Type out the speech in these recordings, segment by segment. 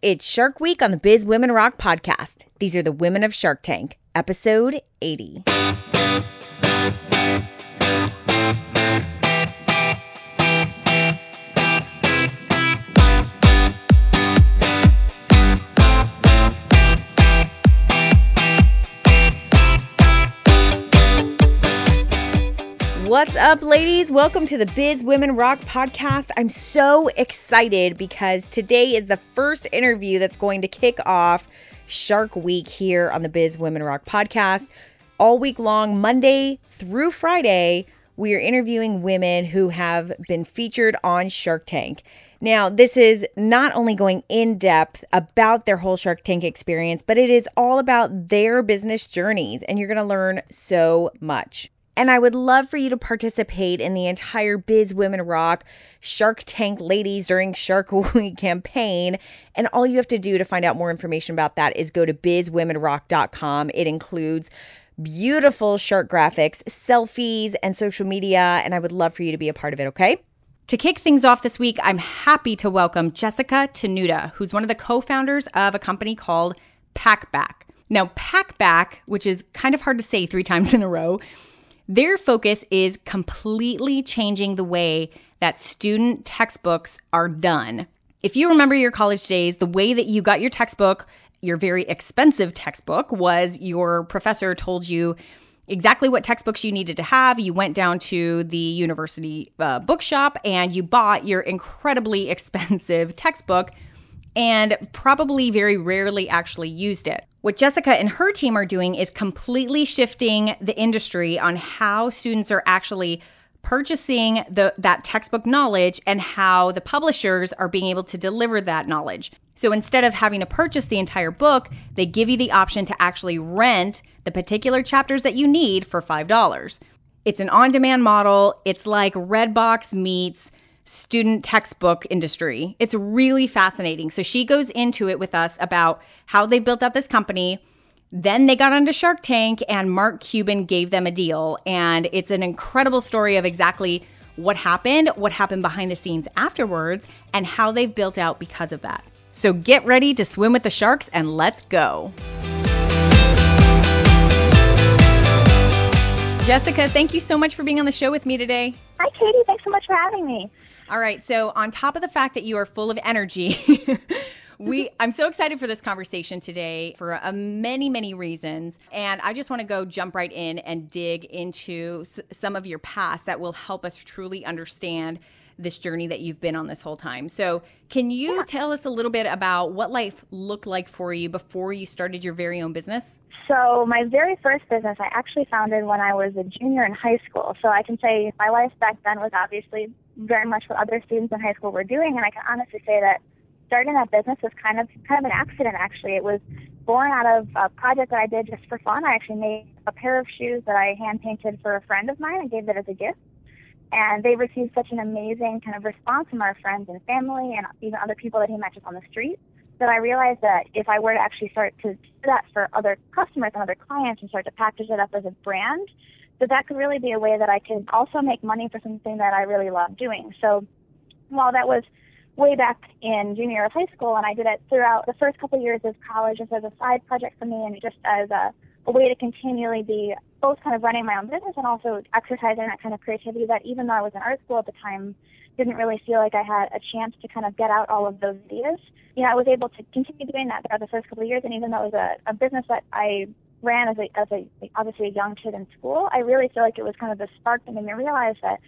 It's Shark Week on the Biz Women Rock podcast. These are the women of Shark Tank, episode 80. What's up, ladies? Welcome to the Biz Women Rock podcast. I'm so excited because today is the first interview that's going to kick off Shark Week here on the Biz Women Rock podcast. All week long, Monday through Friday, we are interviewing women who have been featured on Shark Tank. Now, this is not only going in depth about their whole Shark Tank experience, but it is all about their business journeys, and you're going to learn so much. And I would love for you to participate in the entire Biz Women Rock Shark Tank Ladies during Shark Week campaign. And all you have to do to find out more information about that is go to bizwomenrock.com. It includes beautiful shark graphics, selfies, and social media. And I would love for you to be a part of it, okay? To kick things off this week, I'm happy to welcome Jessica Tenuta, who's one of the co founders of a company called Packback. Now, Packback, which is kind of hard to say three times in a row, their focus is completely changing the way that student textbooks are done. If you remember your college days, the way that you got your textbook, your very expensive textbook, was your professor told you exactly what textbooks you needed to have. You went down to the university uh, bookshop and you bought your incredibly expensive textbook and probably very rarely actually used it. What Jessica and her team are doing is completely shifting the industry on how students are actually purchasing the that textbook knowledge and how the publishers are being able to deliver that knowledge. So instead of having to purchase the entire book, they give you the option to actually rent the particular chapters that you need for $5. It's an on-demand model. It's like Redbox meets student textbook industry. It's really fascinating. So she goes into it with us about how they built out this company. Then they got onto Shark Tank and Mark Cuban gave them a deal. And it's an incredible story of exactly what happened, what happened behind the scenes afterwards, and how they've built out because of that. So get ready to swim with the sharks and let's go. Jessica, thank you so much for being on the show with me today. Hi, Katie. Thanks so much for having me. All right. So, on top of the fact that you are full of energy, we I'm so excited for this conversation today for uh, many many reasons and I just want to go jump right in and dig into s- some of your past that will help us truly understand this journey that you've been on this whole time. So, can you yeah. tell us a little bit about what life looked like for you before you started your very own business? So, my very first business I actually founded when I was a junior in high school. So, I can say my life back then was obviously very much what other students in high school were doing, and I can honestly say that starting that business was kind of kind of an accident. Actually, it was born out of a project that I did just for fun. I actually made a pair of shoes that I hand painted for a friend of mine and gave it as a gift. And they received such an amazing kind of response from our friends and family and even other people that he met just on the street that I realized that if I were to actually start to do that for other customers and other clients and start to package it up as a brand, that that could really be a way that I could also make money for something that I really love doing. So while that was way back in junior year of high school, and I did it throughout the first couple of years of college just as a side project for me and just as a, a way to continually be both kind of running my own business and also exercising that kind of creativity that even though I was in art school at the time, didn't really feel like I had a chance to kind of get out all of those ideas. You know, I was able to continue doing that throughout the first couple of years, and even though it was a, a business that I ran as a, as a obviously a young kid in school, I really feel like it was kind of the spark that made me realize that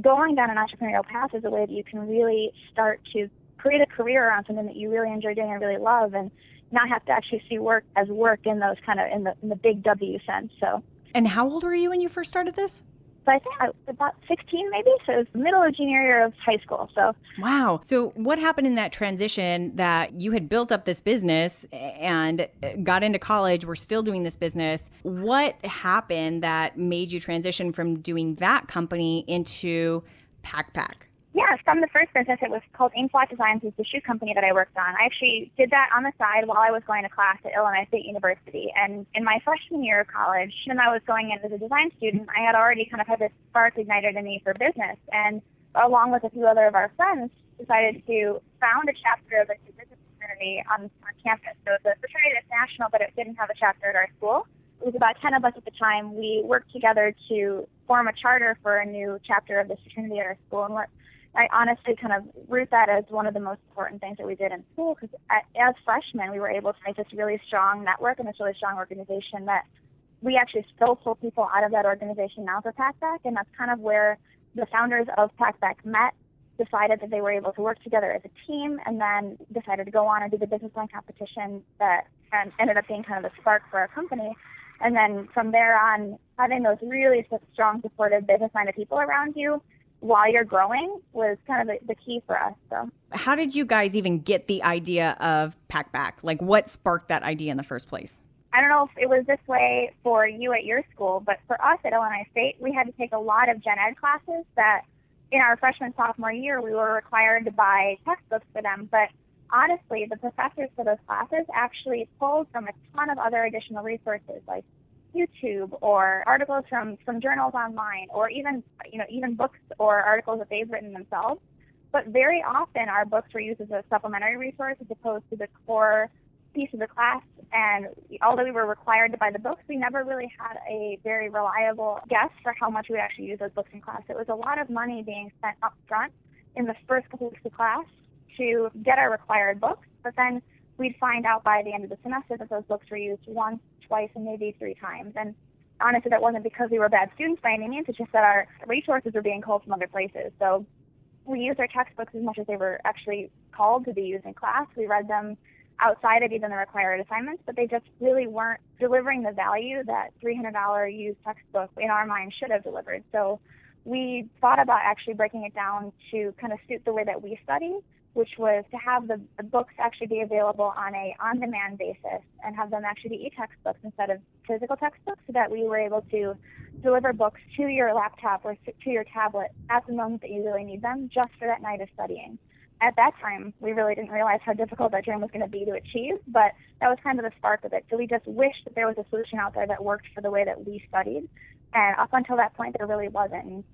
going down an entrepreneurial path is a way that you can really start to create a career around something that you really enjoy doing and really love, and not have to actually see work as work in those kind of in the in the big W sense. So and how old were you when you first started this? So I think I was about 16 maybe. So it was middle of junior year of high school. So wow. So what happened in that transition that you had built up this business and got into college, we're still doing this business. What happened that made you transition from doing that company into Packback? Yeah, from the first business, it was called Inkblot Designs, is the shoe company that I worked on. I actually did that on the side while I was going to class at Illinois State University. And in my freshman year of college, when I was going in as a design student, I had already kind of had this spark ignited in me for business. And along with a few other of our friends, decided to found a chapter of a business fraternity on, on campus. So a fraternity that's national, but it didn't have a chapter at our school. It was about 10 of us at the time. We worked together to form a charter for a new chapter of the fraternity at our school. And I honestly kind of root that as one of the most important things that we did in school because as freshmen, we were able to make this really strong network and this really strong organization that we actually still pull people out of that organization now for Packback. And that's kind of where the founders of Packback met decided that they were able to work together as a team and then decided to go on and do the business plan competition that um, ended up being kind of the spark for our company. And then from there on, having those really strong, supportive, business-minded people around you while you're growing was kind of the, the key for us. So, how did you guys even get the idea of Packback? Like, what sparked that idea in the first place? I don't know if it was this way for you at your school, but for us at Illinois State, we had to take a lot of gen ed classes that in our freshman sophomore year, we were required to buy textbooks for them. But honestly, the professors for those classes actually pulled from a ton of other additional resources like YouTube or articles from, from journals online or even you know even books or articles that they've written themselves. But very often our books were used as a supplementary resource as opposed to the core piece of the class. And although we were required to buy the books, we never really had a very reliable guess for how much we actually use those books in class. It was a lot of money being spent up front in the first couple weeks of class to get our required books, but then we'd find out by the end of the semester that those books were used once, twice, and maybe three times. And honestly, that wasn't because we were bad students by any means. It's just that our resources were being called from other places. So we used our textbooks as much as they were actually called to be used in class. We read them outside of even the required assignments, but they just really weren't delivering the value that $300 used textbook in our mind should have delivered. So we thought about actually breaking it down to kind of suit the way that we study, which was to have the, the books actually be available on a on-demand basis and have them actually be e-textbooks instead of physical textbooks so that we were able to deliver books to your laptop or to your tablet at the moment that you really need them just for that night of studying at that time, we really didn't realize how difficult that dream was going to be to achieve, but that was kind of the spark of it. So we just wished that there was a solution out there that worked for the way that we studied. And up until that point, there really wasn't.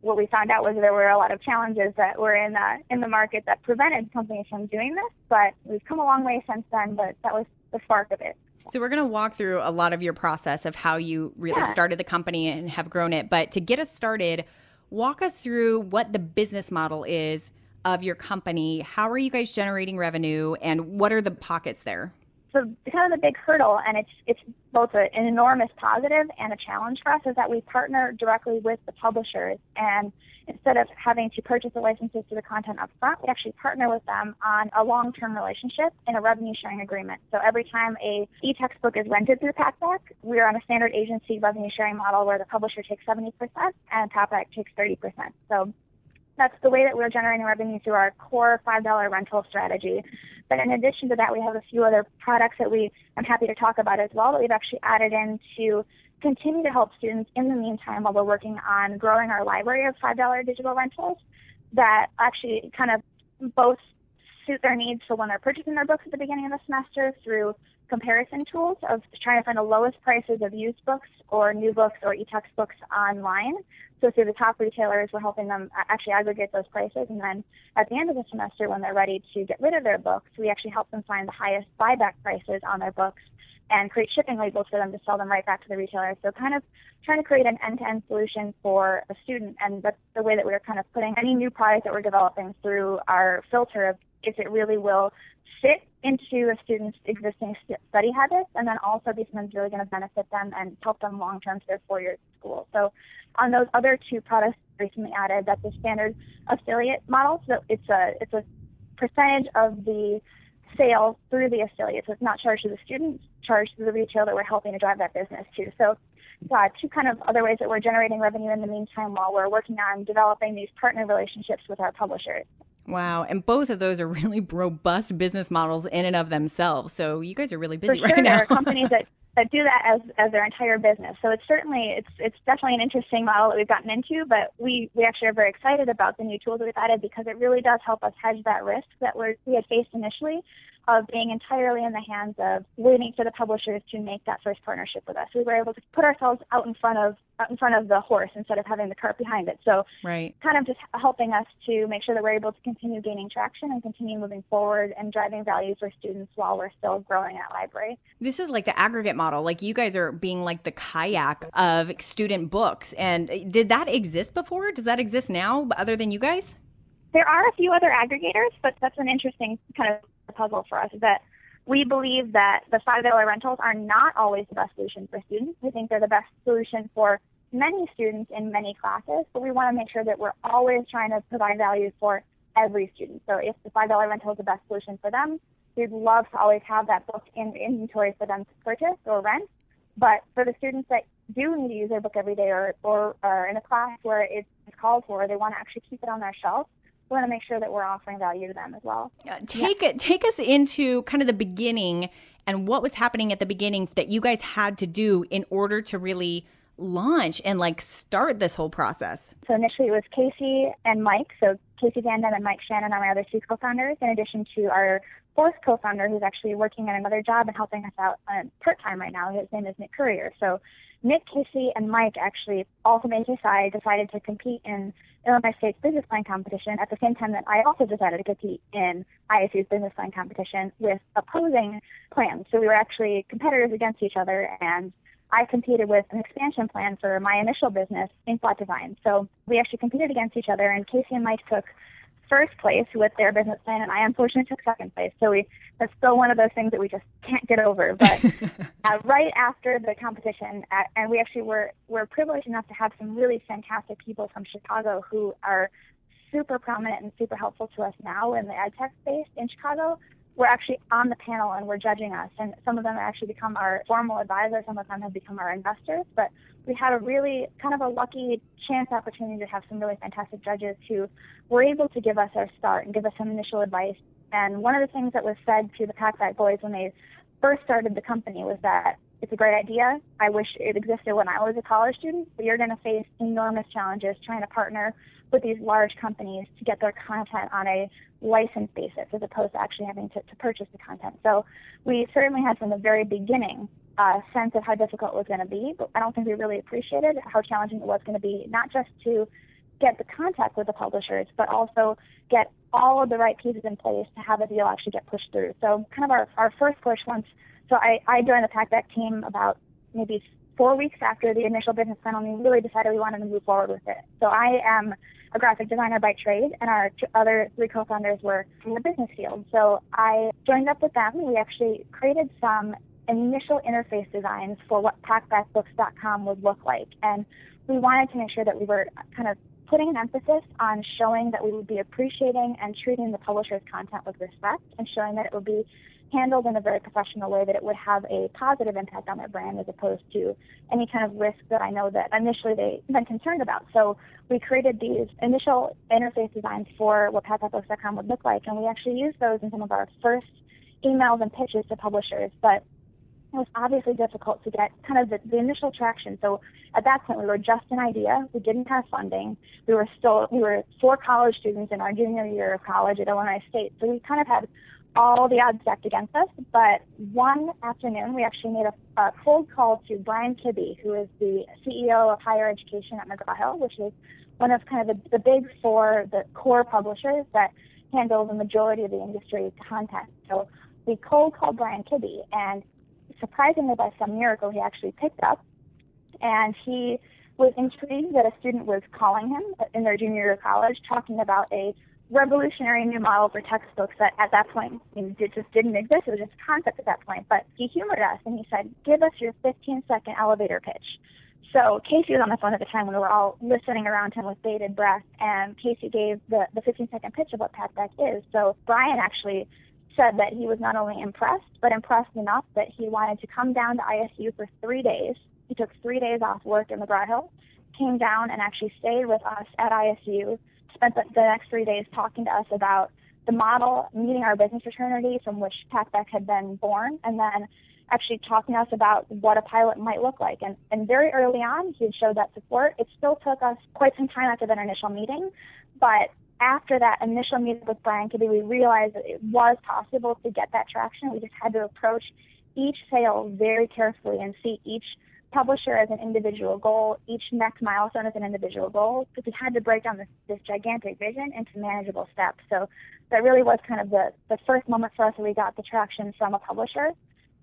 What we found out was there were a lot of challenges that were in the, in the market that prevented companies from doing this, but we've come a long way since then, but that was the spark of it. So we're going to walk through a lot of your process of how you really yeah. started the company and have grown it. But to get us started, walk us through what the business model is of your company. How are you guys generating revenue and what are the pockets there? So kind of the big hurdle, and it's it's both a, an enormous positive and a challenge for us, is that we partner directly with the publishers, and instead of having to purchase the licenses to the content up front, we actually partner with them on a long-term relationship in a revenue sharing agreement. So every time a e-textbook is rented through Packback, we are on a standard agency revenue sharing model where the publisher takes 70% and Packback takes 30%. So that's the way that we're generating revenue through our core $5 rental strategy. But in addition to that, we have a few other products that we I'm happy to talk about as well that we've actually added in to continue to help students in the meantime while we're working on growing our library of $5 digital rentals that actually kind of both suit their needs for when they're purchasing their books at the beginning of the semester through comparison tools of trying to find the lowest prices of used books or new books or e-textbooks online. So through the top retailers, we're helping them actually aggregate those prices. And then at the end of the semester, when they're ready to get rid of their books, we actually help them find the highest buyback prices on their books and create shipping labels for them to sell them right back to the retailer. So kind of trying to create an end-to-end solution for a student. And that's the way that we're kind of putting any new product that we're developing through our filter of if it really will fit into a student's existing study habits and then also something that's really going to benefit them and help them long term to their four years of school. So on those other two products recently added, that's a standard affiliate model. So it's a it's a percentage of the sale through the affiliate. So it's not charged to the students, charged to the retail that we're helping to drive that business too. So uh, two kind of other ways that we're generating revenue in the meantime while we're working on developing these partner relationships with our publishers. Wow. And both of those are really robust business models in and of themselves. So you guys are really busy sure, right now. There are companies that, that do that as, as their entire business. So it's certainly it's it's definitely an interesting model that we've gotten into, but we, we actually are very excited about the new tools that we've added because it really does help us hedge that risk that we're, we had faced initially of being entirely in the hands of waiting for the publishers to make that first partnership with us. We were able to put ourselves out in front of out in front of the horse instead of having the cart behind it. So right. kind of just helping us to make sure that we're able to continue gaining traction and continue moving forward and driving value for students while we're still growing at library. This is like the aggregate model. Like you guys are being like the kayak of student books. And did that exist before? Does that exist now other than you guys? There are a few other aggregators, but that's an interesting kind of puzzle for us is that we believe that the $5 rentals are not always the best solution for students. We think they're the best solution for many students in many classes, but we want to make sure that we're always trying to provide value for every student. So if the $5 rental is the best solution for them, we'd love to always have that book in inventory for them to purchase or rent. But for the students that do need to use their book every day or, or are in a class where it's called for, they want to actually keep it on their shelf, we want to make sure that we're offering value to them as well. Uh, take yeah. take us into kind of the beginning and what was happening at the beginning that you guys had to do in order to really launch and like start this whole process. So initially it was Casey and Mike. So Casey Van Vandam and Mike Shannon are my other two co-founders, in addition to our fourth co-founder who's actually working at another job and helping us out uh, part-time right now. His name is Nick Courier. So Nick, Casey, and Mike actually all from HSI decided to compete in Illinois State's business plan competition at the same time that I also decided to compete in ISU's business plan competition with opposing plans. So we were actually competitors against each other and I competed with an expansion plan for my initial business, Inkblot Design. So we actually competed against each other, and Casey and Mike took first place with their business plan, and I unfortunately took second place. So we that's still one of those things that we just can't get over. But uh, right after the competition, uh, and we actually were were privileged enough to have some really fantastic people from Chicago who are super prominent and super helpful to us now in the ed tech space in Chicago were actually on the panel and were judging us. And some of them actually become our formal advisors, some of them have become our investors. But we had a really kind of a lucky chance opportunity to have some really fantastic judges who were able to give us our start and give us some initial advice. And one of the things that was said to the Packback Boys when they first started the company was that it's a great idea. I wish it existed when I was a college student, but you're going to face enormous challenges trying to partner with these large companies to get their content on a license basis as opposed to actually having to, to purchase the content. So we certainly had from the very beginning a sense of how difficult it was going to be, but I don't think we really appreciated how challenging it was going to be, not just to get the contact with the publishers, but also get all of the right pieces in place to have a deal actually get pushed through. So kind of our, our first push once, so I, I joined the Packback team about maybe four weeks after the initial business plan, and we really decided we wanted to move forward with it. So I am a graphic designer by trade, and our other three co-founders were in the business field. So I joined up with them. We actually created some initial interface designs for what packbackbooks.com would look like, and we wanted to make sure that we were kind of putting an emphasis on showing that we would be appreciating and treating the publisher's content with respect, and showing that it would be handled in a very professional way that it would have a positive impact on their brand as opposed to any kind of risk that I know that initially they've been concerned about. So we created these initial interface designs for what packbackbooks.com would look like, and we actually used those in some of our first emails and pitches to publishers. But it was obviously difficult to get kind of the, the initial traction. So at that point, we were just an idea. We didn't have funding. We were still we were four college students in our junior year of college at Illinois State. So we kind of had all the odds stacked against us. But one afternoon, we actually made a, a cold call to Brian Kibby, who is the CEO of higher education at McGraw-Hill, which is one of kind of the, the big four, the core publishers that handle the majority of the industry content. So we cold called Brian Kibby, and surprisingly, by some miracle, he actually picked up, and he was intrigued that a student was calling him in their junior year of college, talking about a revolutionary new model for textbooks that at that point it just didn't exist. It was just a concept at that point. But he humored us and he said, give us your 15 second elevator pitch. So Casey was on the phone at the time when we were all listening around him with bated breath, and Casey gave the, the 15 second pitch of what Packback is. So Brian actually said that he was not only impressed, but impressed enough that he wanted to come down to ISU for three days. He took three days off work in McGraw-Hill, came down and actually stayed with us at ISU spent the, the next three days talking to us about the model, meeting our business fraternity from which Packback had been born, and then actually talking to us about what a pilot might look like. And, and very early on, he had showed that support. It still took us quite some time after that initial meeting, but after that initial meeting with Brian Kibby, we realized that it was possible to get that traction. We just had to approach each sale very carefully and see each publisher as an individual goal, each next milestone as an individual goal, because we had to break down this, this gigantic vision into manageable steps. So that really was kind of the, the first moment for us where we got the traction from a publisher.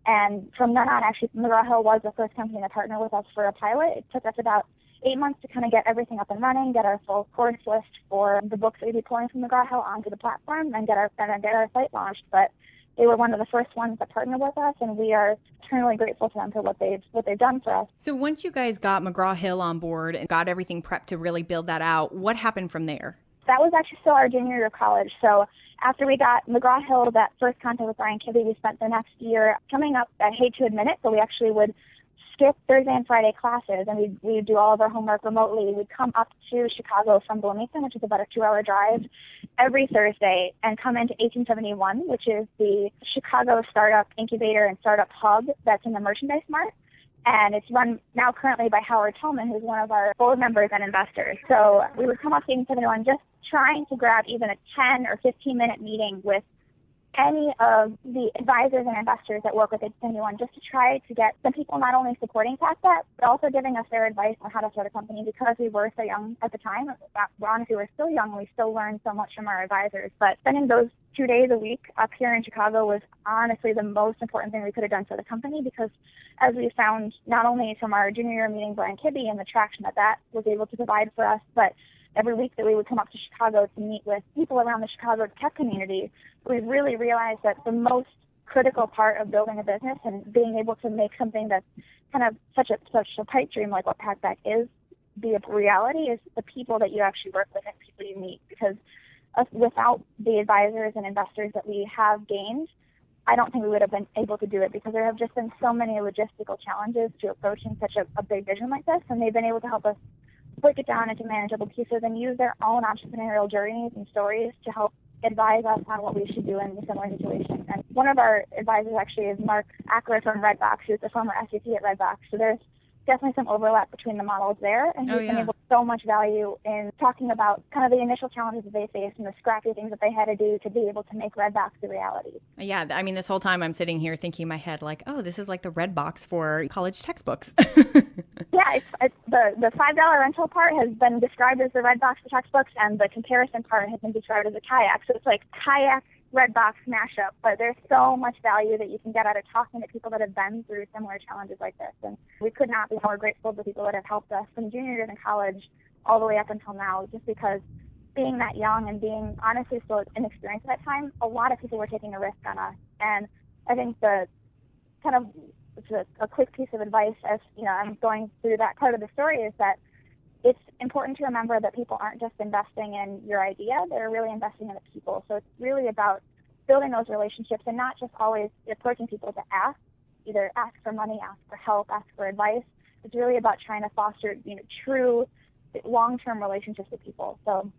And from then on, actually, McGraw Hill was the first company to partner with us for a pilot. It took us about eight months to kind of get everything up and running, get our full course list for the books that we'd be pulling from McGraw Hill onto the platform, and get our and get our site launched. But they were one of the first ones that partnered with us, and we are eternally grateful to them for what they've what they've done for us. So once you guys got McGraw Hill on board and got everything prepped to really build that out, what happened from there? That was actually still our junior year of college. So after we got McGraw Hill, that first contact with Brian Kibby, we spent the next year coming up. I hate to admit it, but we actually would skip Thursday and Friday classes, and we'd, we'd do all of our homework remotely. We'd come up to Chicago from Bloomington, which is about a two-hour drive, every Thursday, and come into 1871, which is the Chicago startup incubator and startup hub that's in the Merchandise Mart and it's run now currently by Howard Tullman, who's one of our board members and investors. So we would come up to 1871 just trying to grab even a 10 or 15 minute meeting with any of the advisors and investors that work with Anyone just to try to get some people not only supporting Packback, but also giving us their advice on how to start a company because we were so young at the time. Honestly, we're still young. We still learn so much from our advisors. But spending those two days a week up here in Chicago was honestly the most important thing we could have done for the company because as we found not only from our junior year meeting Brian Kibby and the traction that that was able to provide for us, but every week that we would come up to Chicago to meet with people around the Chicago tech community, we really realized that the most critical part of building a business and being able to make something that's kind of such a such a pipe dream like what Packback is be a reality is the people that you actually work with and people you meet. Because uh, without the advisors and investors that we have gained, I don't think we would have been able to do it because there have just been so many logistical challenges to approaching such a, a big vision like this, and they've been able to help us break it down into manageable pieces and use their own entrepreneurial journeys and stories to help advise us on what we should do in a similar situation. And one of our advisors actually is Mark Achler from Redbox, who's a former SVP at Redbox. So there's definitely some overlap between the models there, and oh, he's oh, yeah. been able to so much value in talking about kind of the initial challenges that they faced and the scrappy things that they had to do to be able to make Redbox a reality. Yeah, I mean, this whole time I'm sitting here thinking in my head like, oh, this is like the Redbox for college textbooks. yeah, it's, it's, the the five dollar rental part has been described as the Redbox for textbooks, and the comparison part has been described as a kayak. So it's like kayak Redbox mashup, but there's so much value that you can get out of talking to people that have been through similar challenges like this. And we could not be more grateful to people that have helped us from junior years in college all the way up until now, just because being that young and being honestly still inexperienced at that time, a lot of people were taking a risk on us. And I think the kind of a, a quick piece of advice as you know I'm going through that part of the story is that it's important to remember that people aren't just investing in your idea, they're really investing in the people. So it's really about building those relationships and not just always approaching people to ask, either ask for money, ask for help, ask for advice. It's really about trying to foster, you know, true long-term relationships with people. So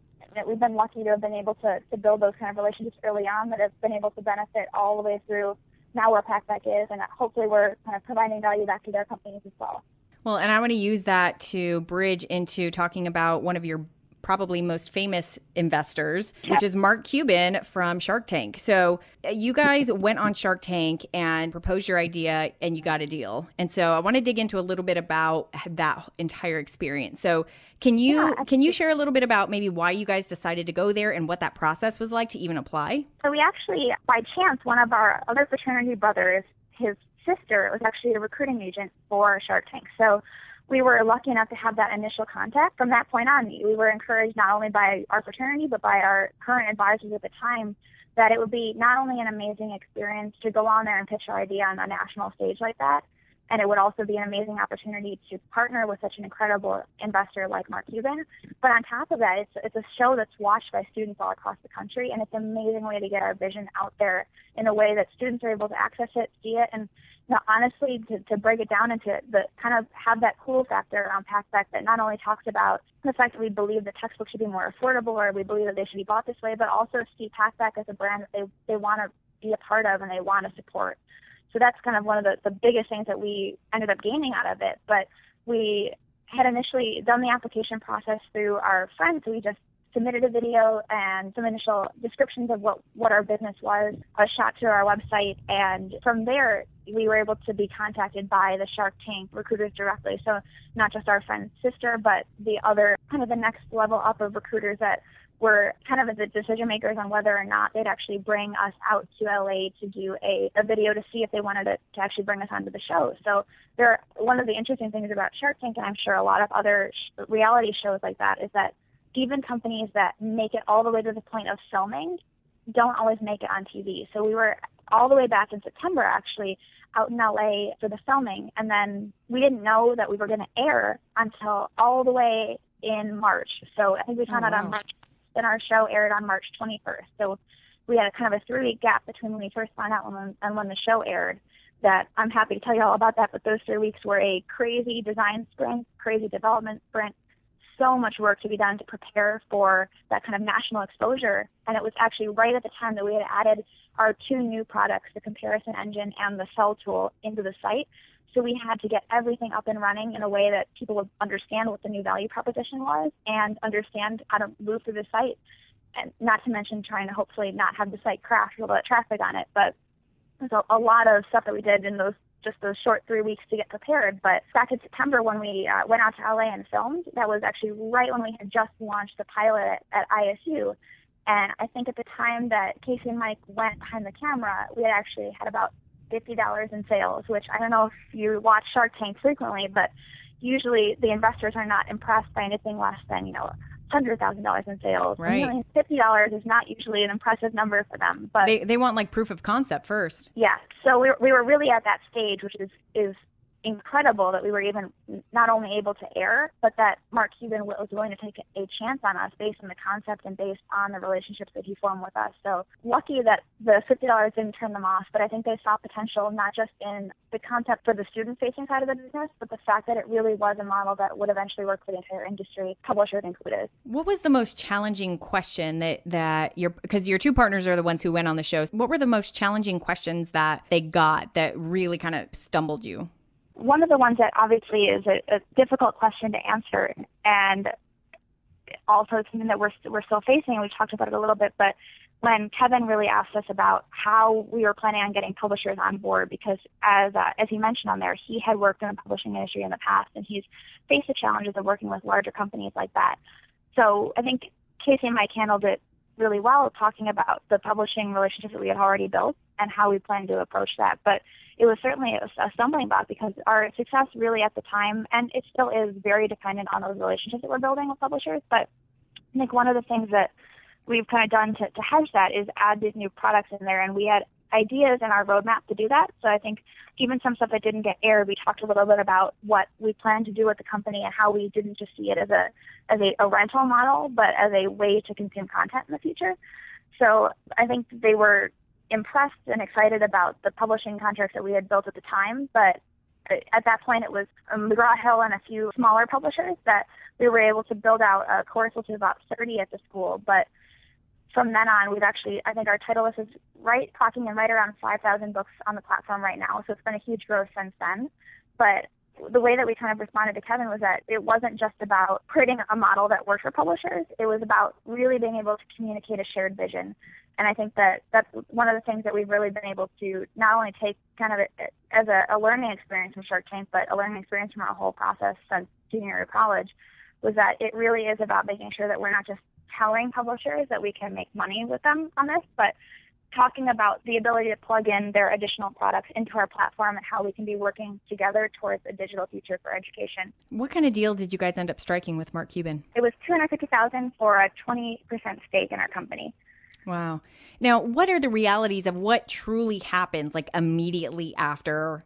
we've been lucky to have been able to, to build those kind of relationships early on that have been able to benefit all the way through now where Packback is, and hopefully we're kind of providing value back to their companies as well. Well, and I want to use that to bridge into talking about one of your probably most famous investors, which is Mark Cuban from Shark Tank. So uh, you guys went on Shark Tank and proposed your idea and you got a deal. And so I want to dig into a little bit about that entire experience. So can you yeah, can you share a little bit about maybe why you guys decided to go there and what that process was like to even apply? So we actually by chance one of our other fraternity brothers, his sister was actually a recruiting agent for Shark Tank. So we were lucky enough to have that initial contact. From that point on, we were encouraged not only by our fraternity, but by our current advisors at the time that it would be not only an amazing experience to go on there and pitch our idea on a national stage like that, and it would also be an amazing opportunity to partner with such an incredible investor like Mark Cuban. But on top of that, it's, it's a show that's watched by students all across the country, and it's an amazing way to get our vision out there in a way that students are able to access it, see it, and now, honestly, to, to break it down into the kind of have that cool factor around Packback that not only talks about the fact that we believe the textbook should be more affordable or we believe that they should be bought this way, but also see Packback as a brand that they, they want to be a part of and they want to support. So that's kind of one of the, the biggest things that we ended up gaining out of it. But we had initially done the application process through our friends. We just submitted a video and some initial descriptions of what, what our business was, a shot to our website, and from there we were able to be contacted by the Shark Tank recruiters directly. So not just our friend's sister, but the other kind of the next level up of recruiters that were kind of the decision makers on whether or not they'd actually bring us out to LA to do a, a video to see if they wanted to, to actually bring us onto the show. So there, one of the interesting things about Shark Tank, and I'm sure a lot of other sh- reality shows like that, is that even companies that make it all the way to the point of filming don't always make it on TV. So we were all the way back in September actually out in LA for the filming and then we didn't know that we were going to air until all the way in March. So I think we found oh, out wow. on March then our show aired on March 21st. So we had a kind of a three week gap between when we first found out and when, and when the show aired that I'm happy to tell you all about that. But those three weeks were a crazy design sprint, crazy development sprint, so much work to be done to prepare for that kind of national exposure. And it was actually right at the time that we had added our two new products, the comparison engine and the sell tool, into the site. So we had to get everything up and running in a way that people would understand what the new value proposition was and understand how to move through the site. And not to mention trying to hopefully not have the site crash with all that traffic on it. But there's a, a lot of stuff that we did in those just those short three weeks to get prepared. But back in September, when we uh, went out to LA and filmed, that was actually right when we had just launched the pilot at, at ISU. And I think at the time that Casey and Mike went behind the camera, we had actually had about $50 in sales, which I don't know if you watch Shark Tank frequently, but usually the investors are not impressed by anything less than, you know, hundred thousand dollars in sales. Right. Fifty dollars is not usually an impressive number for them, but they they want like proof of concept first. Yeah. So we we were really at that stage, which is is incredible that we were even not only able to air, but that Mark Cuban was willing to take a chance on us based on the concept and based on the relationships that he formed with us. So lucky that the $50 didn't turn them off, but I think they saw potential not just in the concept for the student facing side of the business, but the fact that it really was a model that would eventually work for the entire industry, publishers included. What was the most challenging question that, that your, because your two partners are the ones who went on the show. What were the most challenging questions that they got that really kind of stumbled you? One of the ones that obviously is a, a difficult question to answer and also something that we're, we're still facing, and we talked about it a little bit, but when Kevin really asked us about how we were planning on getting publishers on board, because as uh, as he mentioned on there, he had worked in the publishing industry in the past, and he's faced the challenges of working with larger companies like that. So I think Casey and Mike handled it really well, talking about the publishing relationships that we had already built and how we plan to approach that. But it was certainly a, stumbling block because our success really at the time, and it still is very dependent on those relationships that we're building with publishers. But I think one of the things that we've kind of done to, to hedge that is add these new products in there. And we had ideas in our roadmap to do that. So I think even some stuff that didn't get aired, we talked a little bit about what we plan to do with the company and how we didn't just see it as a as a, a rental model, but as a way to consume content in the future. So I think they were impressed and excited about the publishing contracts that we had built at the time, but uh, at that point it was um, McGraw Hill and a few smaller publishers that we were able to build out a course which is about 30 at the school. But from then on, we've actually, I think our title list is right, clocking in right around 5,000 books on the platform right now. So it's been a huge growth since then. But the way that we kind of responded to Kevin was that it wasn't just about creating a model that worked for publishers. It was about really being able to communicate a shared vision and I think that that's one of the things that we've really been able to not only take kind of as a, a learning experience from Shark Tank, but a learning experience from our whole process since junior year of college, was that it really is about making sure that we're not just telling publishers that we can make money with them on this, but talking about the ability to plug in their additional products into our platform and how we can be working together towards a digital future for education. What kind of deal did you guys end up striking with Mark Cuban? It was 250000 for a 20% stake in our company. Wow. Now, what are the realities of what truly happens like immediately after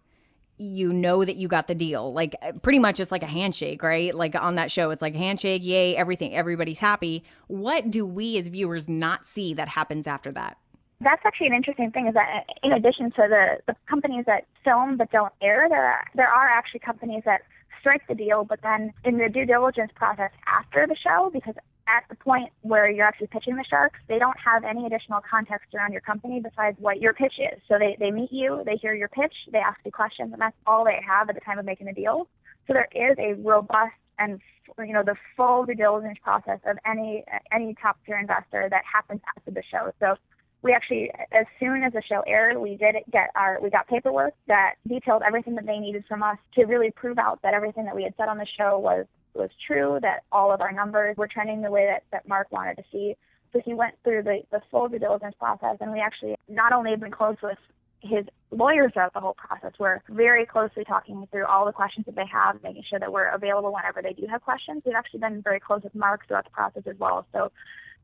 you know that you got the deal? Like uh, pretty much it's like a handshake, right? Like on that show, it's like handshake, yay, everything, everybody's happy. What do we as viewers not see that happens after that? That's actually an interesting thing is that in addition to the, the companies that film but don't air, there are, there are actually companies that strike the deal, but then in the due diligence process after the show, because at the point where you're actually pitching the sharks, they don't have any additional context around your company besides what your pitch is. So they, they meet you, they hear your pitch, they ask you questions, and that's all they have at the time of making the deal. So there is a robust and you know the full due diligence process of any any top tier investor that happens after the show. So we actually, as soon as the show aired, we did get our we got paperwork that detailed everything that they needed from us to really prove out that everything that we had said on the show was was true, that all of our numbers were trending the way that, that Mark wanted to see. So he went through the, the full due diligence process, and we actually not only have been close with his lawyers throughout the whole process. We're very closely talking through all the questions that they have, making sure that we're available whenever they do have questions. We've actually been very close with Mark throughout the process as well. So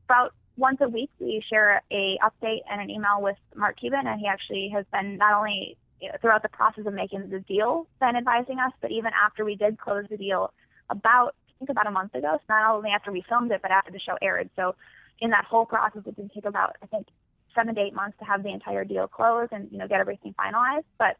about once a week, we share a update and an email with Mark Cuban, and he actually has been not only throughout the process of making the deal been advising us, but even after we did close the deal about I think about a month ago. So not only after we filmed it, but after the show aired. So in that whole process, it did take about I think seven to eight months to have the entire deal closed and you know get everything finalized. But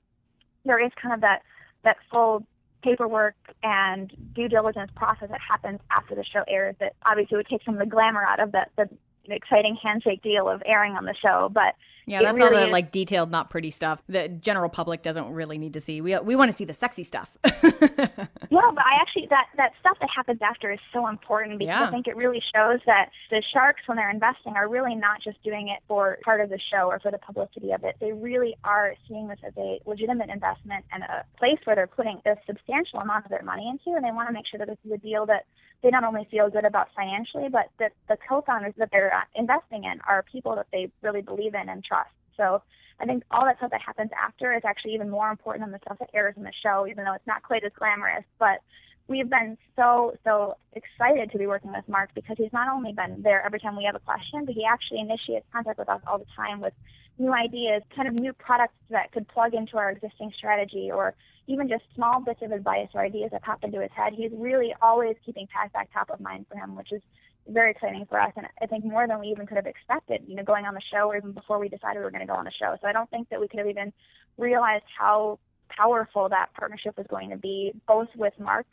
there is kind of that that full paperwork and due diligence process that happens after the show airs that obviously would take some of the glamour out of the, the exciting handshake deal of airing on the show. But yeah, that's really all the is... like detailed, not pretty stuff. The general public doesn't really need to see. We we want to see the sexy stuff. yeah, but I actually that that stuff that happens after is so important because yeah. I think it really shows that the sharks when they're investing are really not just doing it for part of the show or for the publicity of it. They really are seeing this as a legitimate investment and a place where they're putting a substantial amount of their money into, and they want to make sure that this is a deal that they not only feel good about financially, but that the co-founders that they're uh, investing in are people that they really believe in and trust. So I think all that stuff that happens after is actually even more important than the stuff that airs in the show, even though it's not quite as glamorous. But we've been so so excited to be working with Mark because he's not only been there every time we have a question, but he actually initiates contact with us all the time with new ideas, kind of new products that could plug into our existing strategy, or even just small bits of advice or ideas that pop into his head. He's really always keeping PackBack top of mind for him, which is very exciting for us, and I think more than we even could have expected. You know, going on the show, or even before we decided we were going to go on the show. So I don't think that we could have even realized how powerful that partnership was going to be, both with Mark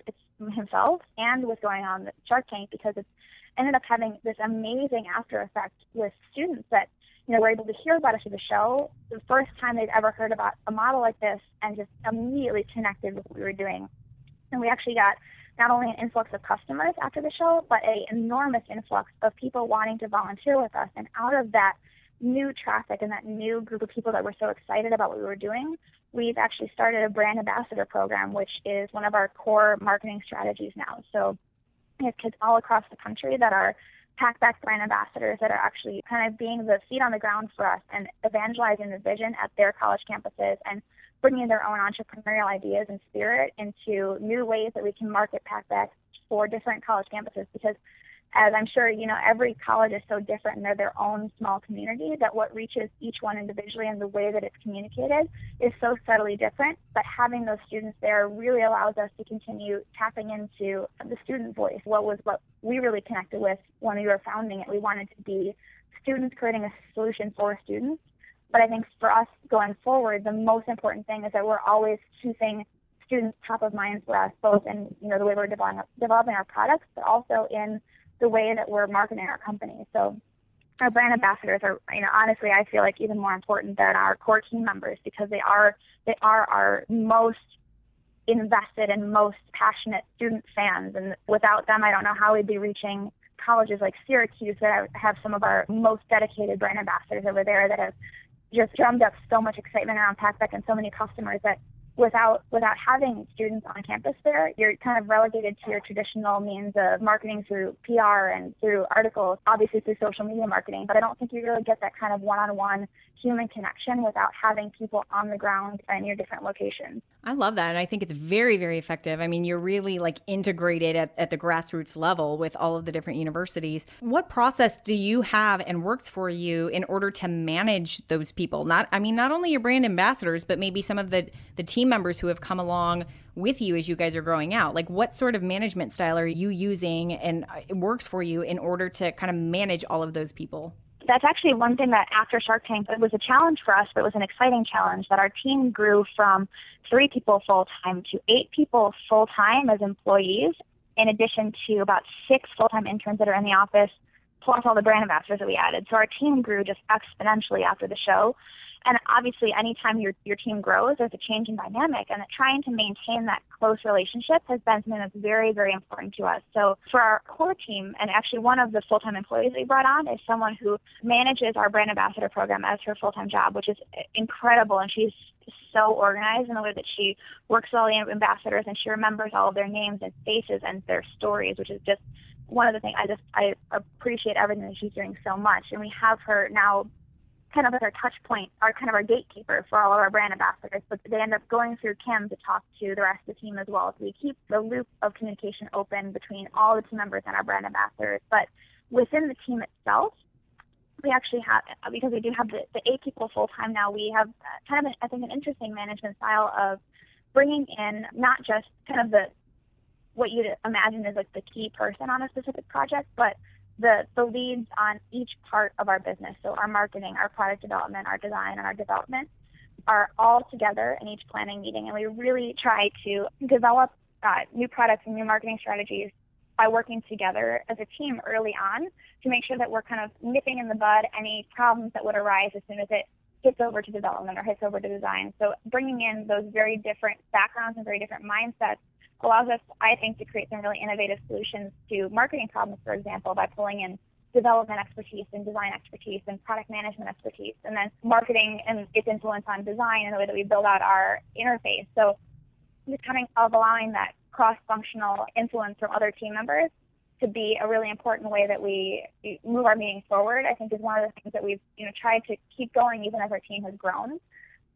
himself and with going on the Shark Tank, because it's ended up having this amazing after effect with students that you know were able to hear about us through the show the first time they'd ever heard about a model like this and just immediately connected with what we were doing. And we actually got not only an influx of customers after the show, but an enormous influx of people wanting to volunteer with us. And out of that new traffic and that new group of people that were so excited about what we were doing, we've actually started a brand ambassador program, which is one of our core marketing strategies now. So we have kids all across the country that are PackBack brand ambassadors that are actually kind of being the feet on the ground for us and evangelizing the vision at their college campuses and bringing their own entrepreneurial ideas and spirit into new ways that we can market PackBack for different college campuses because as I'm sure you know, every college is so different and they're their own small community that what reaches each one individually and the way that it's communicated is so subtly different. But having those students there really allows us to continue tapping into the student voice. What was what we really connected with when we were founding it. We wanted to be students creating a solution for students. But I think for us going forward, the most important thing is that we're always keeping students top of mind for us, both in you know the way we're developing, developing our products, but also in the way that we're marketing our company. So our brand ambassadors are, you know, honestly, I feel like even more important than our core team members because they are they are our most invested and most passionate student fans. And without them, I don't know how we'd be reaching colleges like Syracuse that have some of our most dedicated brand ambassadors over there that have just drummed up so much excitement around PackBack and so many customers that without without having students on campus there, you're kind of relegated to your traditional means of marketing through PR and through articles, obviously through social media marketing. But I don't think you really get that kind of one-on-one human connection without having people on the ground in your different locations. I love that. And I think it's very, very effective. I mean, you're really like integrated at, at the grassroots level with all of the different universities. What process do you have and works for you in order to manage those people? Not, I mean, not only your brand ambassadors, but maybe some of the, the team members who have come along with you as you guys are growing out. Like, what sort of management style are you using and uh, it works for you in order to kind of manage all of those people? that's actually one thing that after Shark Tank, it was a challenge for us, but it was an exciting challenge that our team grew from three people full time to eight people full time as employees, in addition to about six full time interns that are in the office, plus all the brand ambassadors that we added. So our team grew just exponentially after the show. And obviously, anytime your your team grows, there's a change in dynamic, and trying to maintain that close relationship has been something that's very, very important to us. So for our core team, and actually one of the full-time employees we brought on is someone who manages our brand ambassador program as her full-time job, which is incredible, and she's so organized in the way that she works with all the ambassadors and she remembers all of their names and faces and their stories, which is just one of the things I just I appreciate everything that she's doing so much. And we have her now kind of our touch point, our kind of our gatekeeper for all of our brand ambassadors, but they end up going through Kim to talk to the rest of the team as well. So we keep the loop of communication open between all the team members and our brand ambassadors. But within the team itself, we actually have, because we do have the, the eight people full time now, we have kind of, I think, an interesting management style of bringing in not just kind of the what you'd imagine is like the key person on a specific project, but the, the leads on each part of our business. So our marketing, our product development, our design, and our development are all together in each planning meeting. And we really try to develop uh, new products and new marketing strategies by working together as a team early on to make sure that we're kind of nipping in the bud any problems that would arise as soon as it hits over to development or hits over to design. So bringing in those very different backgrounds and very different mindsets allows us, I think, to create some really innovative solutions to marketing problems, for example, by pulling in development expertise and design expertise and product management expertise, and then marketing and its influence on design and the way that we build out our interface. So just kind of allowing that cross-functional influence from other team members to be a really important way that we move our meetings forward. I think is one of the things that we've you know tried to keep going even as our team has grown.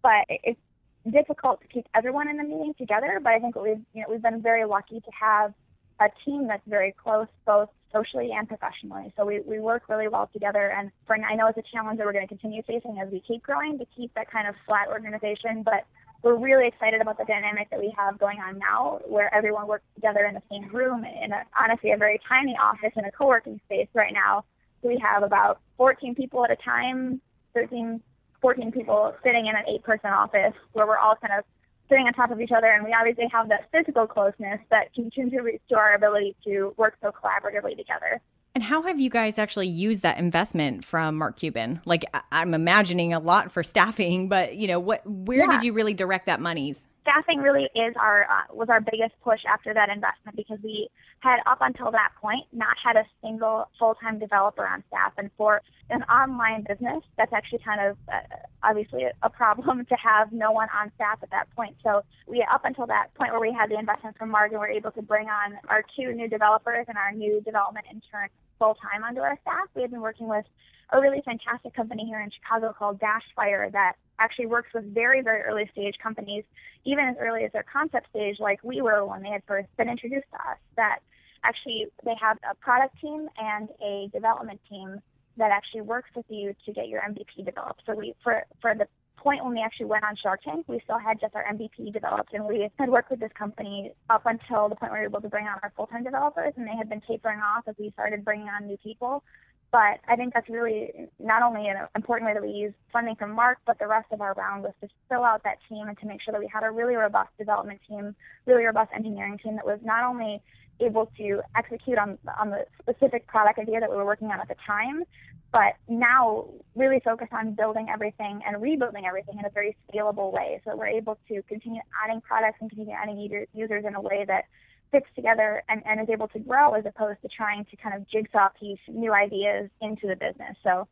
But it's difficult to keep everyone in the meeting together. But I think we've you know we've been very lucky to have a team that's very close both socially and professionally. So we, we work really well together. And for I know it's a challenge that we're going to continue facing as we keep growing to keep that kind of flat organization. But we're really excited about the dynamic that we have going on now, where everyone works together in the same room in a, honestly a very tiny office in a co-working space right now. We have about 14 people at a time, 13, 14 people sitting in an eight-person office where we're all kind of sitting on top of each other, and we obviously have that physical closeness that contributes to our ability to work so collaboratively together. And how have you guys actually used that investment from Mark Cuban? Like I'm imagining a lot for staffing, but you know, what where yeah. did you really direct that monies? Staffing really is our uh, was our biggest push after that investment because we had up until that point not had a single full-time developer on staff. And for an online business that's actually kind of uh, obviously a problem to have no one on staff at that point. So we up until that point where we had the investment from Mark and were able to bring on our two new developers and our new development intern full time onto our staff. We have been working with a really fantastic company here in Chicago called Dashfire that actually works with very, very early stage companies, even as early as their concept stage, like we were when they had first been introduced to us. That actually they have a product team and a development team that actually works with you to get your MVP developed. So we for for the point when we actually went on Shark Tank, we still had just our MVP developed, and we had worked with this company up until the point where we were able to bring on our full-time developers, and they had been tapering off as we started bringing on new people. But I think that's really not only an important way that we use funding from Mark, but the rest of our round was to fill out that team and to make sure that we had a really robust development team, really robust engineering team that was not only able to execute on on the specific product idea that we were working on at the time, but now really focus on building everything and rebuilding everything in a very scalable way so we're able to continue adding products and continue adding users in a way that fits together and, and is able to grow as opposed to trying to kind of jigsaw piece new ideas into the business. So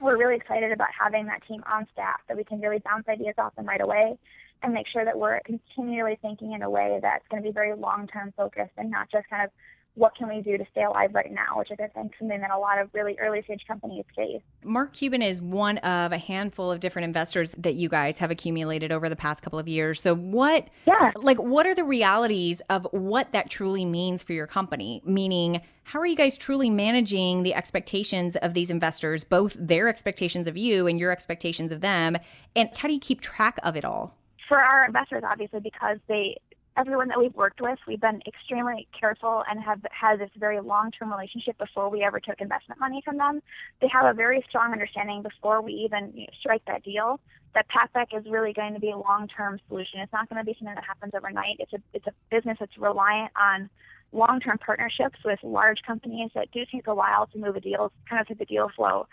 we're really excited about having that team on staff that we can really bounce ideas off them right away and make sure that we're continually thinking in a way that's going to be very long term focused and not just kind of what can we do to stay alive right now, which is, I think, something that a lot of really early stage companies face. Mark Cuban is one of a handful of different investors that you guys have accumulated over the past couple of years. So, what, yeah. like, what are the realities of what that truly means for your company? Meaning, how are you guys truly managing the expectations of these investors, both their expectations of you and your expectations of them? And how do you keep track of it all? For our investors, obviously, because they everyone that we've worked with, we've been extremely careful and have had this very long-term relationship before we ever took investment money from them. They have a very strong understanding before we even you know, strike that deal that Packback is really going to be a long-term solution. It's not going to be something that happens overnight. It's a it's a business that's reliant on long-term partnerships with large companies that do take a while to move a deal, kind of through the deal flow.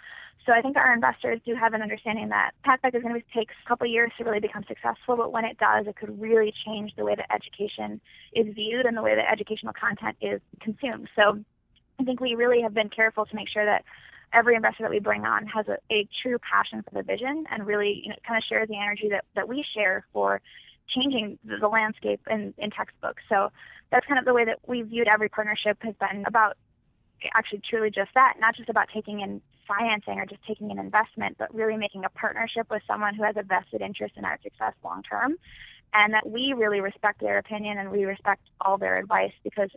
So I think our investors do have an understanding that Packback is going to take a couple years to really become successful, but when it does, it could really change the way that education is viewed and the way that educational content is consumed. So I think we really have been careful to make sure that every investor that we bring on has a, a true passion for the vision and really you know, kind of shares the energy that, that we share for changing the, landscape in, in textbooks. So that's kind of the way that we viewed every partnership has been about actually truly just that, not just about taking in financing or just taking an investment, but really making a partnership with someone who has a vested interest in our success long term. And that we really respect their opinion and we respect all their advice because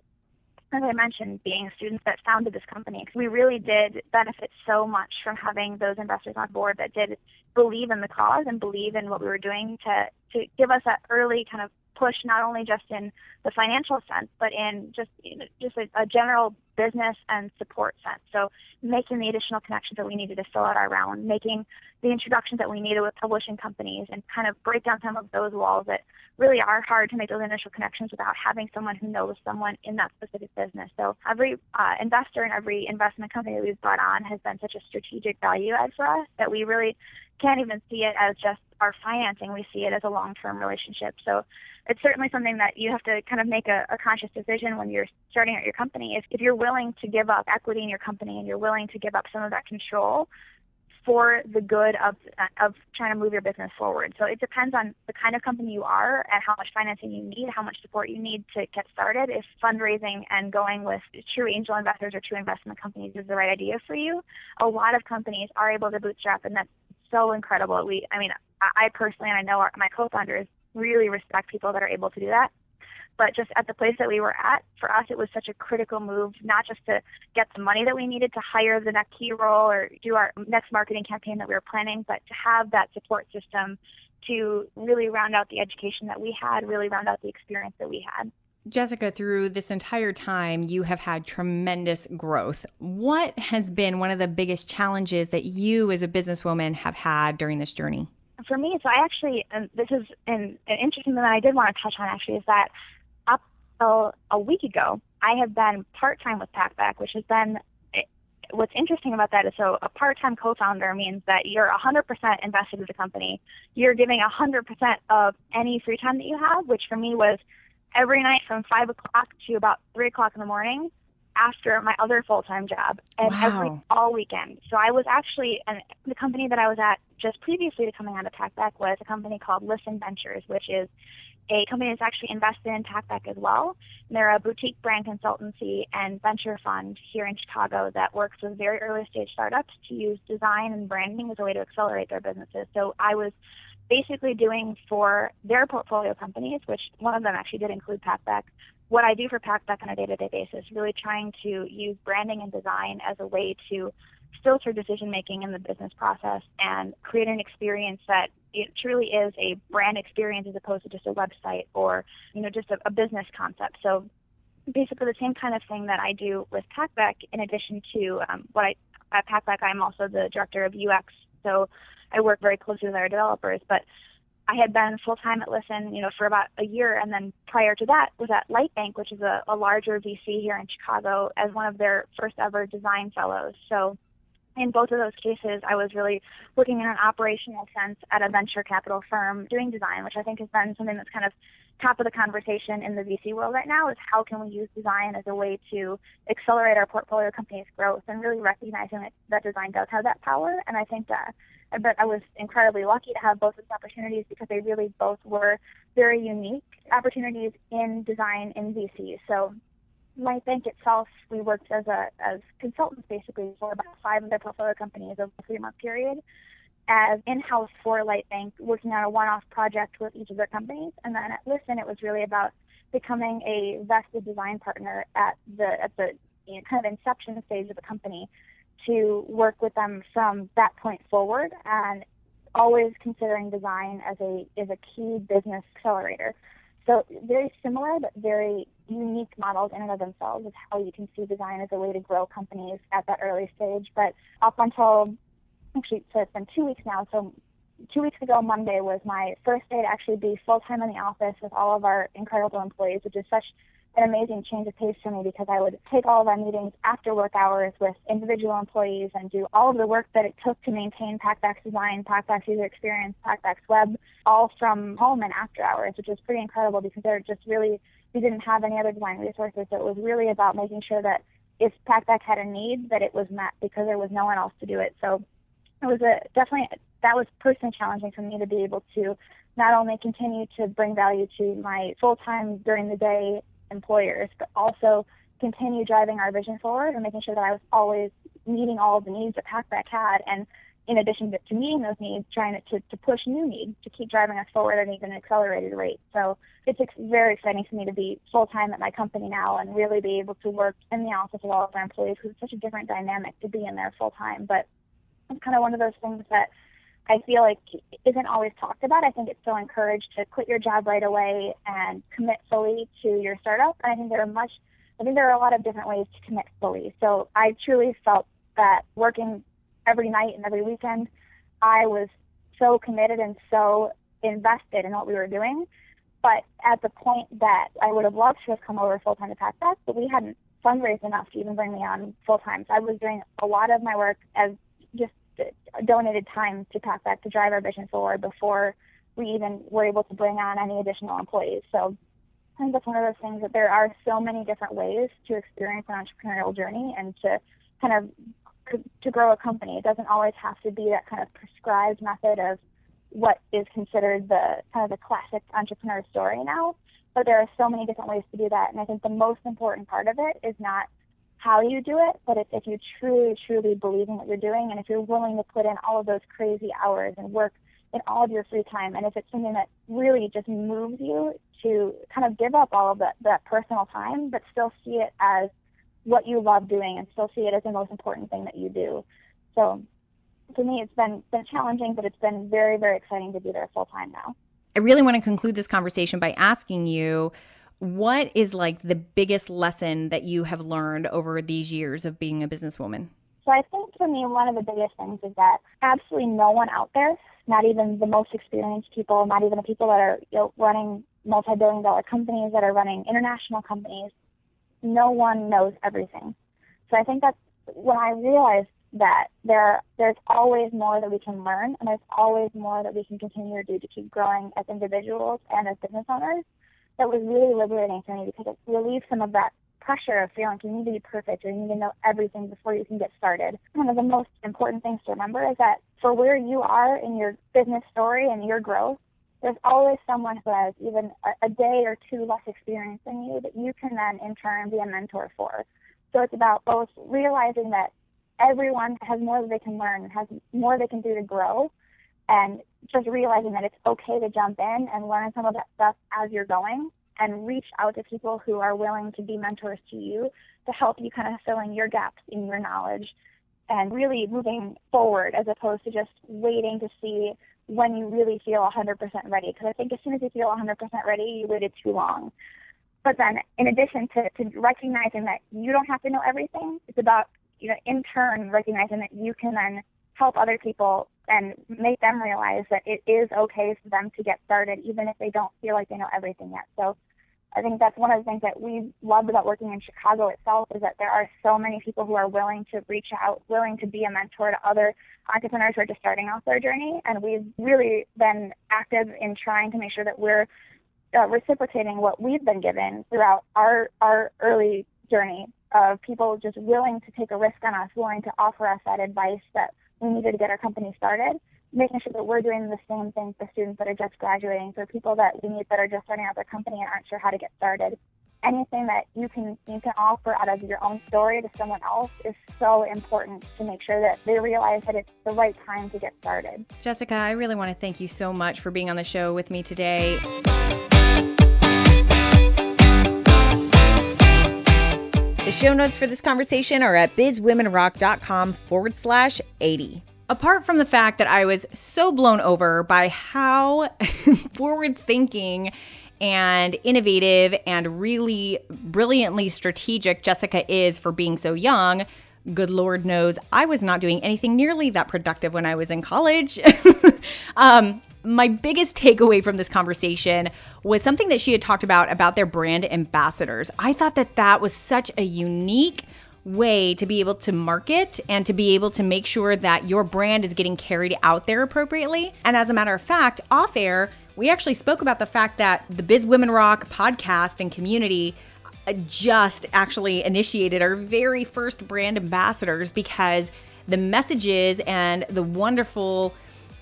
as I mentioned, being students that founded this company, we really did benefit so much from having those investors on board that did believe in the cause and believe in what we were doing to to give us that early kind of push, not only just in the financial sense, but in just you know, just a, a general business and support sense. So making the additional connections that we needed to fill out our round, making the introductions that we needed with publishing companies, and kind of break down some of those walls that really are hard to make those initial connections without having someone who knows someone in that specific business. So every uh, investor and every investment company that we've brought on has been such a strategic value add for us that we really can't even see it as just our financing. We see it as a long-term relationship. So it's certainly something that you have to kind of make a, a conscious decision when you're starting out your company. If, if you're willing to give up equity in your company and you're willing to give up some of that control for the good of of trying to move your business forward. So it depends on the kind of company you are and how much financing you need, how much support you need to get started. If fundraising and going with true angel investors or true investment companies is the right idea for you, a lot of companies are able to bootstrap, and that's so incredible. We, I mean, I personally, and I know our, my co-founders really respect people that are able to do that. But just at the place that we were at, for us, it was such a critical move, not just to get the money that we needed to hire the next key role or do our next marketing campaign that we were planning, but to have that support system to really round out the education that we had, really round out the experience that we had. Jessica, through this entire time, you have had tremendous growth. What has been one of the biggest challenges that you as a businesswoman have had during this journey? For me, so I actually, and this is an, an interesting thing that I did want to touch on actually, is that so a week ago, I have been part time with PackBack, which has been eh, what's interesting about that is so a part time co founder means that you're 100% invested in the company. You're giving 100% of any free time that you have, which for me was every night from 5 o'clock to about 3 o'clock in the morning after my other full time job and wow. every all weekend. So I was actually and the company that I was at just previously to coming out of Packback was a company called Listen Ventures, which is a company that's actually invested in Packback as well. And they're a boutique brand consultancy and venture fund here in Chicago that works with very early stage startups to use design and branding as a way to accelerate their businesses. So I was basically doing for their portfolio companies, which one of them actually did include Packback, what I do for Packback on a day-to-day basis, really trying to use branding and design as a way to filter decision making in the business process and create an experience that it truly is a brand experience as opposed to just a website or you know just a, a business concept. So basically the same kind of thing that I do with packback in addition to um, what I at packback I'm also the director of UX so I work very closely with our developers but I had been full time at Listen, you know, for about a year, and then prior to that was at Lightbank, which is a, a larger VC here in Chicago, as one of their first ever design fellows. So in both of those cases, I was really working in an operational sense at a venture capital firm doing design, which I think has been something that's kind of top of the conversation in the VC world right now is how can we use design as a way to accelerate our portfolio companies' growth and really recognizing that, that design does have that power. And I think that but I was incredibly lucky to have both of these opportunities because they really both were very unique opportunities in design in VC. So Lightbank itself, we worked as a as consultants basically for about five of their portfolio companies over a three month period as in-house for Lightbank, working on a one-off project with each of their companies. And then at Listen, it was really about becoming a vested design partner at the at the you know, kind of inception stage of the company to work with them from that point forward and always considering design as a as a key business accelerator. So very similar but very unique models in and of themselves of how you can see design as a way to grow companies at that early stage. But up until actually so it's been two weeks now, so two weeks ago Monday was my first day to actually be full time in the office with all of our incredible employees, which is such an amazing change of pace for me because I would take all of our meetings after work hours with individual employees and do all of the work that it took to maintain PackBack's design, PackBack's user experience, PackBack's web, all from home and after hours, which is pretty incredible because they're just really, we didn't have any other design resources. So it was really about making sure that if PackBack had a need, that it was met because there was no one else to do it. So it was a definitely that was personally challenging for me to be able to not only continue to bring value to my full time during the day employers, but also continue driving our vision forward and making sure that I was always meeting all of the needs that PackBack had. And in addition to, to meeting those needs, trying to, to push new needs to keep driving us forward at an even accelerated rate. So it's ex- very exciting for me to be full time at my company now and really be able to work in the office with all of our employees because it's such a different dynamic to be in there full time. But it's kind of one of those things that I feel like isn't always talked about. I think it's so encouraged to quit your job right away and commit fully to your startup. And I think there are much, I think there are a lot of different ways to commit fully. So I truly felt that working every night and every weekend, I was so committed and so invested in what we were doing. But at the point that I would have loved to have come over full time to PackBack, but we hadn't fundraised enough to even bring me on full time. So I was doing a lot of my work as just donated time to PackBack to drive our vision forward before we even were able to bring on any additional employees. So I think that's one of those things that there are so many different ways to experience an entrepreneurial journey and to kind of to grow a company. It doesn't always have to be that kind of prescribed method of what is considered the kind of the classic entrepreneur story now. But there are so many different ways to do that. And I think the most important part of it is not how you do it, but it's if you truly, truly believe in what you're doing and if you're willing to put in all of those crazy hours and work in all of your free time and if it's something that really just moves you to kind of give up all of that, that personal time but still see it as what you love doing and still see it as the most important thing that you do. So for me it's been been challenging but it's been very, very exciting to be there full time now. I really want to conclude this conversation by asking you what is like the biggest lesson that you have learned over these years of being a businesswoman? So I think for me, one of the biggest things is that absolutely no one out there, not even the most experienced people, not even the people that are you know, running multi-billion dollar companies, that are running international companies, no one knows everything. So I think that's when I realized that there there's always more that we can learn and there's always more that we can continue to do to keep growing as individuals and as business owners that was really liberating for me because it relieves some of that pressure of feeling like you need to be perfect or you need to know everything before you can get started. One of the most important things to remember is that for where you are in your business story and your growth, there's always someone who has even a, a day or two less experience than you that you can then in turn be a mentor for. So it's about both realizing that everyone has more that they can learn, has more they can do to grow, and just realizing that it's okay to jump in and learn some of that stuff as you're going and reach out to people who are willing to be mentors to you to help you kind of fill in your gaps in your knowledge and really moving forward as opposed to just waiting to see when you really feel 100% ready. Because I think as soon as you feel 100% ready, you waited too long. But then, in addition to, to recognizing that you don't have to know everything, it's about, you know, in turn, recognizing that you can then help other people and make them realize that it is okay for them to get started, even if they don't feel like they know everything yet. So I think that's one of the things that we loved about working in Chicago itself is that there are so many people who are willing to reach out, willing to be a mentor to other entrepreneurs who are just starting off their journey. And we've really been active in trying to make sure that we're uh, reciprocating what we've been given throughout our, our early journey of people just willing to take a risk on us, willing to offer us that advice that we needed to get our company started, making sure that we're doing the same thing for students that are just graduating, for people that we meet that are just starting out their company and aren't sure how to get started. Anything that you can you can offer out of your own story to someone else is so important to make sure that they realize that it's the right time to get started. Jessica, I really want to thank you so much for being on the show with me today. The show notes for this conversation are at bizwomenrock.com forward slash 80. Apart from the fact that I was so blown over by how forward thinking and innovative and really brilliantly strategic Jessica is for being so young, good Lord knows I was not doing anything nearly that productive when I was in college. um, my biggest takeaway from this conversation was something that she had talked about about their brand ambassadors. I thought that that was such a unique way to be able to market and to be able to make sure that your brand is getting carried out there appropriately. And as a matter of fact, off air, we actually spoke about the fact that the Biz Women Rock podcast and community uh, just actually initiated our very first brand ambassadors because the messages and the wonderful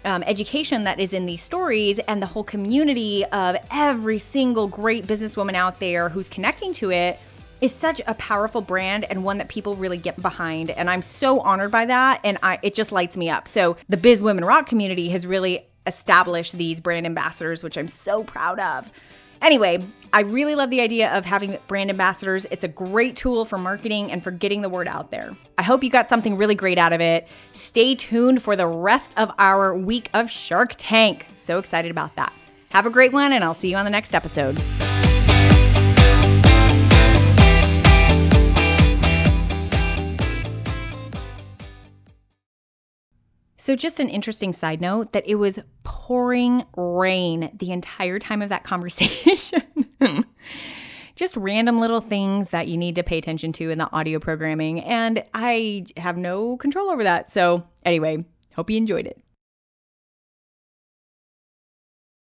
um, education that is in these stories and the whole community of every single great businesswoman out there who's connecting to it is such a powerful brand and one that people really get behind and i'm so honored by that and I, it just lights me up so the biz women rock community has really established these brand ambassadors which i'm so proud of Anyway, I really love the idea of having brand ambassadors. It's a great tool for marketing and for getting the word out there. I hope you got something really great out of it. Stay tuned for the rest of our week of Shark Tank. So excited about that. Have a great one, and I'll see you on the next episode. So, just an interesting side note that it was pouring rain the entire time of that conversation. just random little things that you need to pay attention to in the audio programming. And I have no control over that. So, anyway, hope you enjoyed it.